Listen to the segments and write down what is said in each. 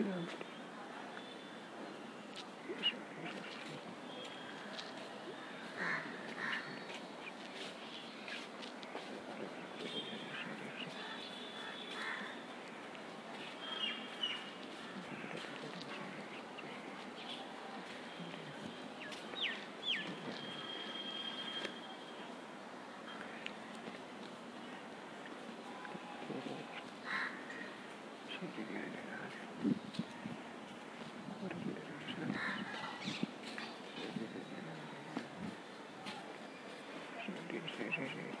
Spirit. Yeah.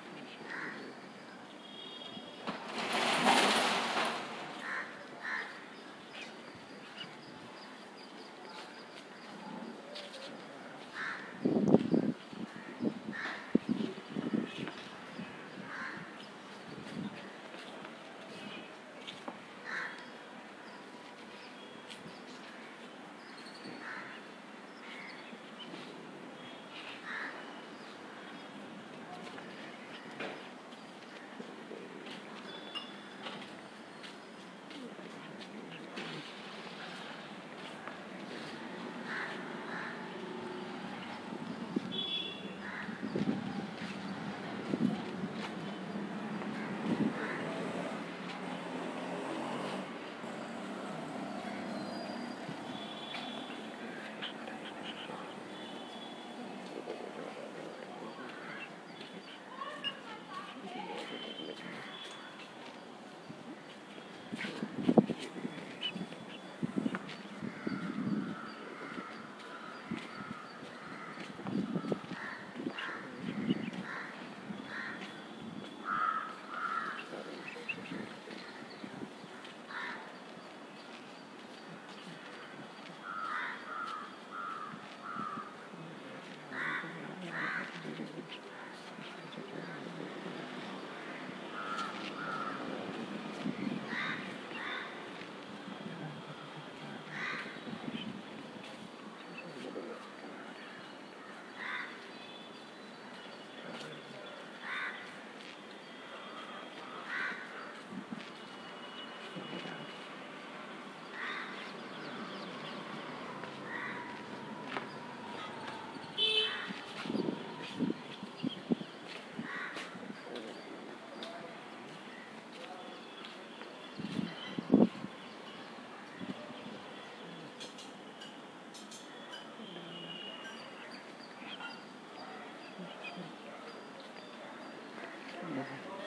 Yeah.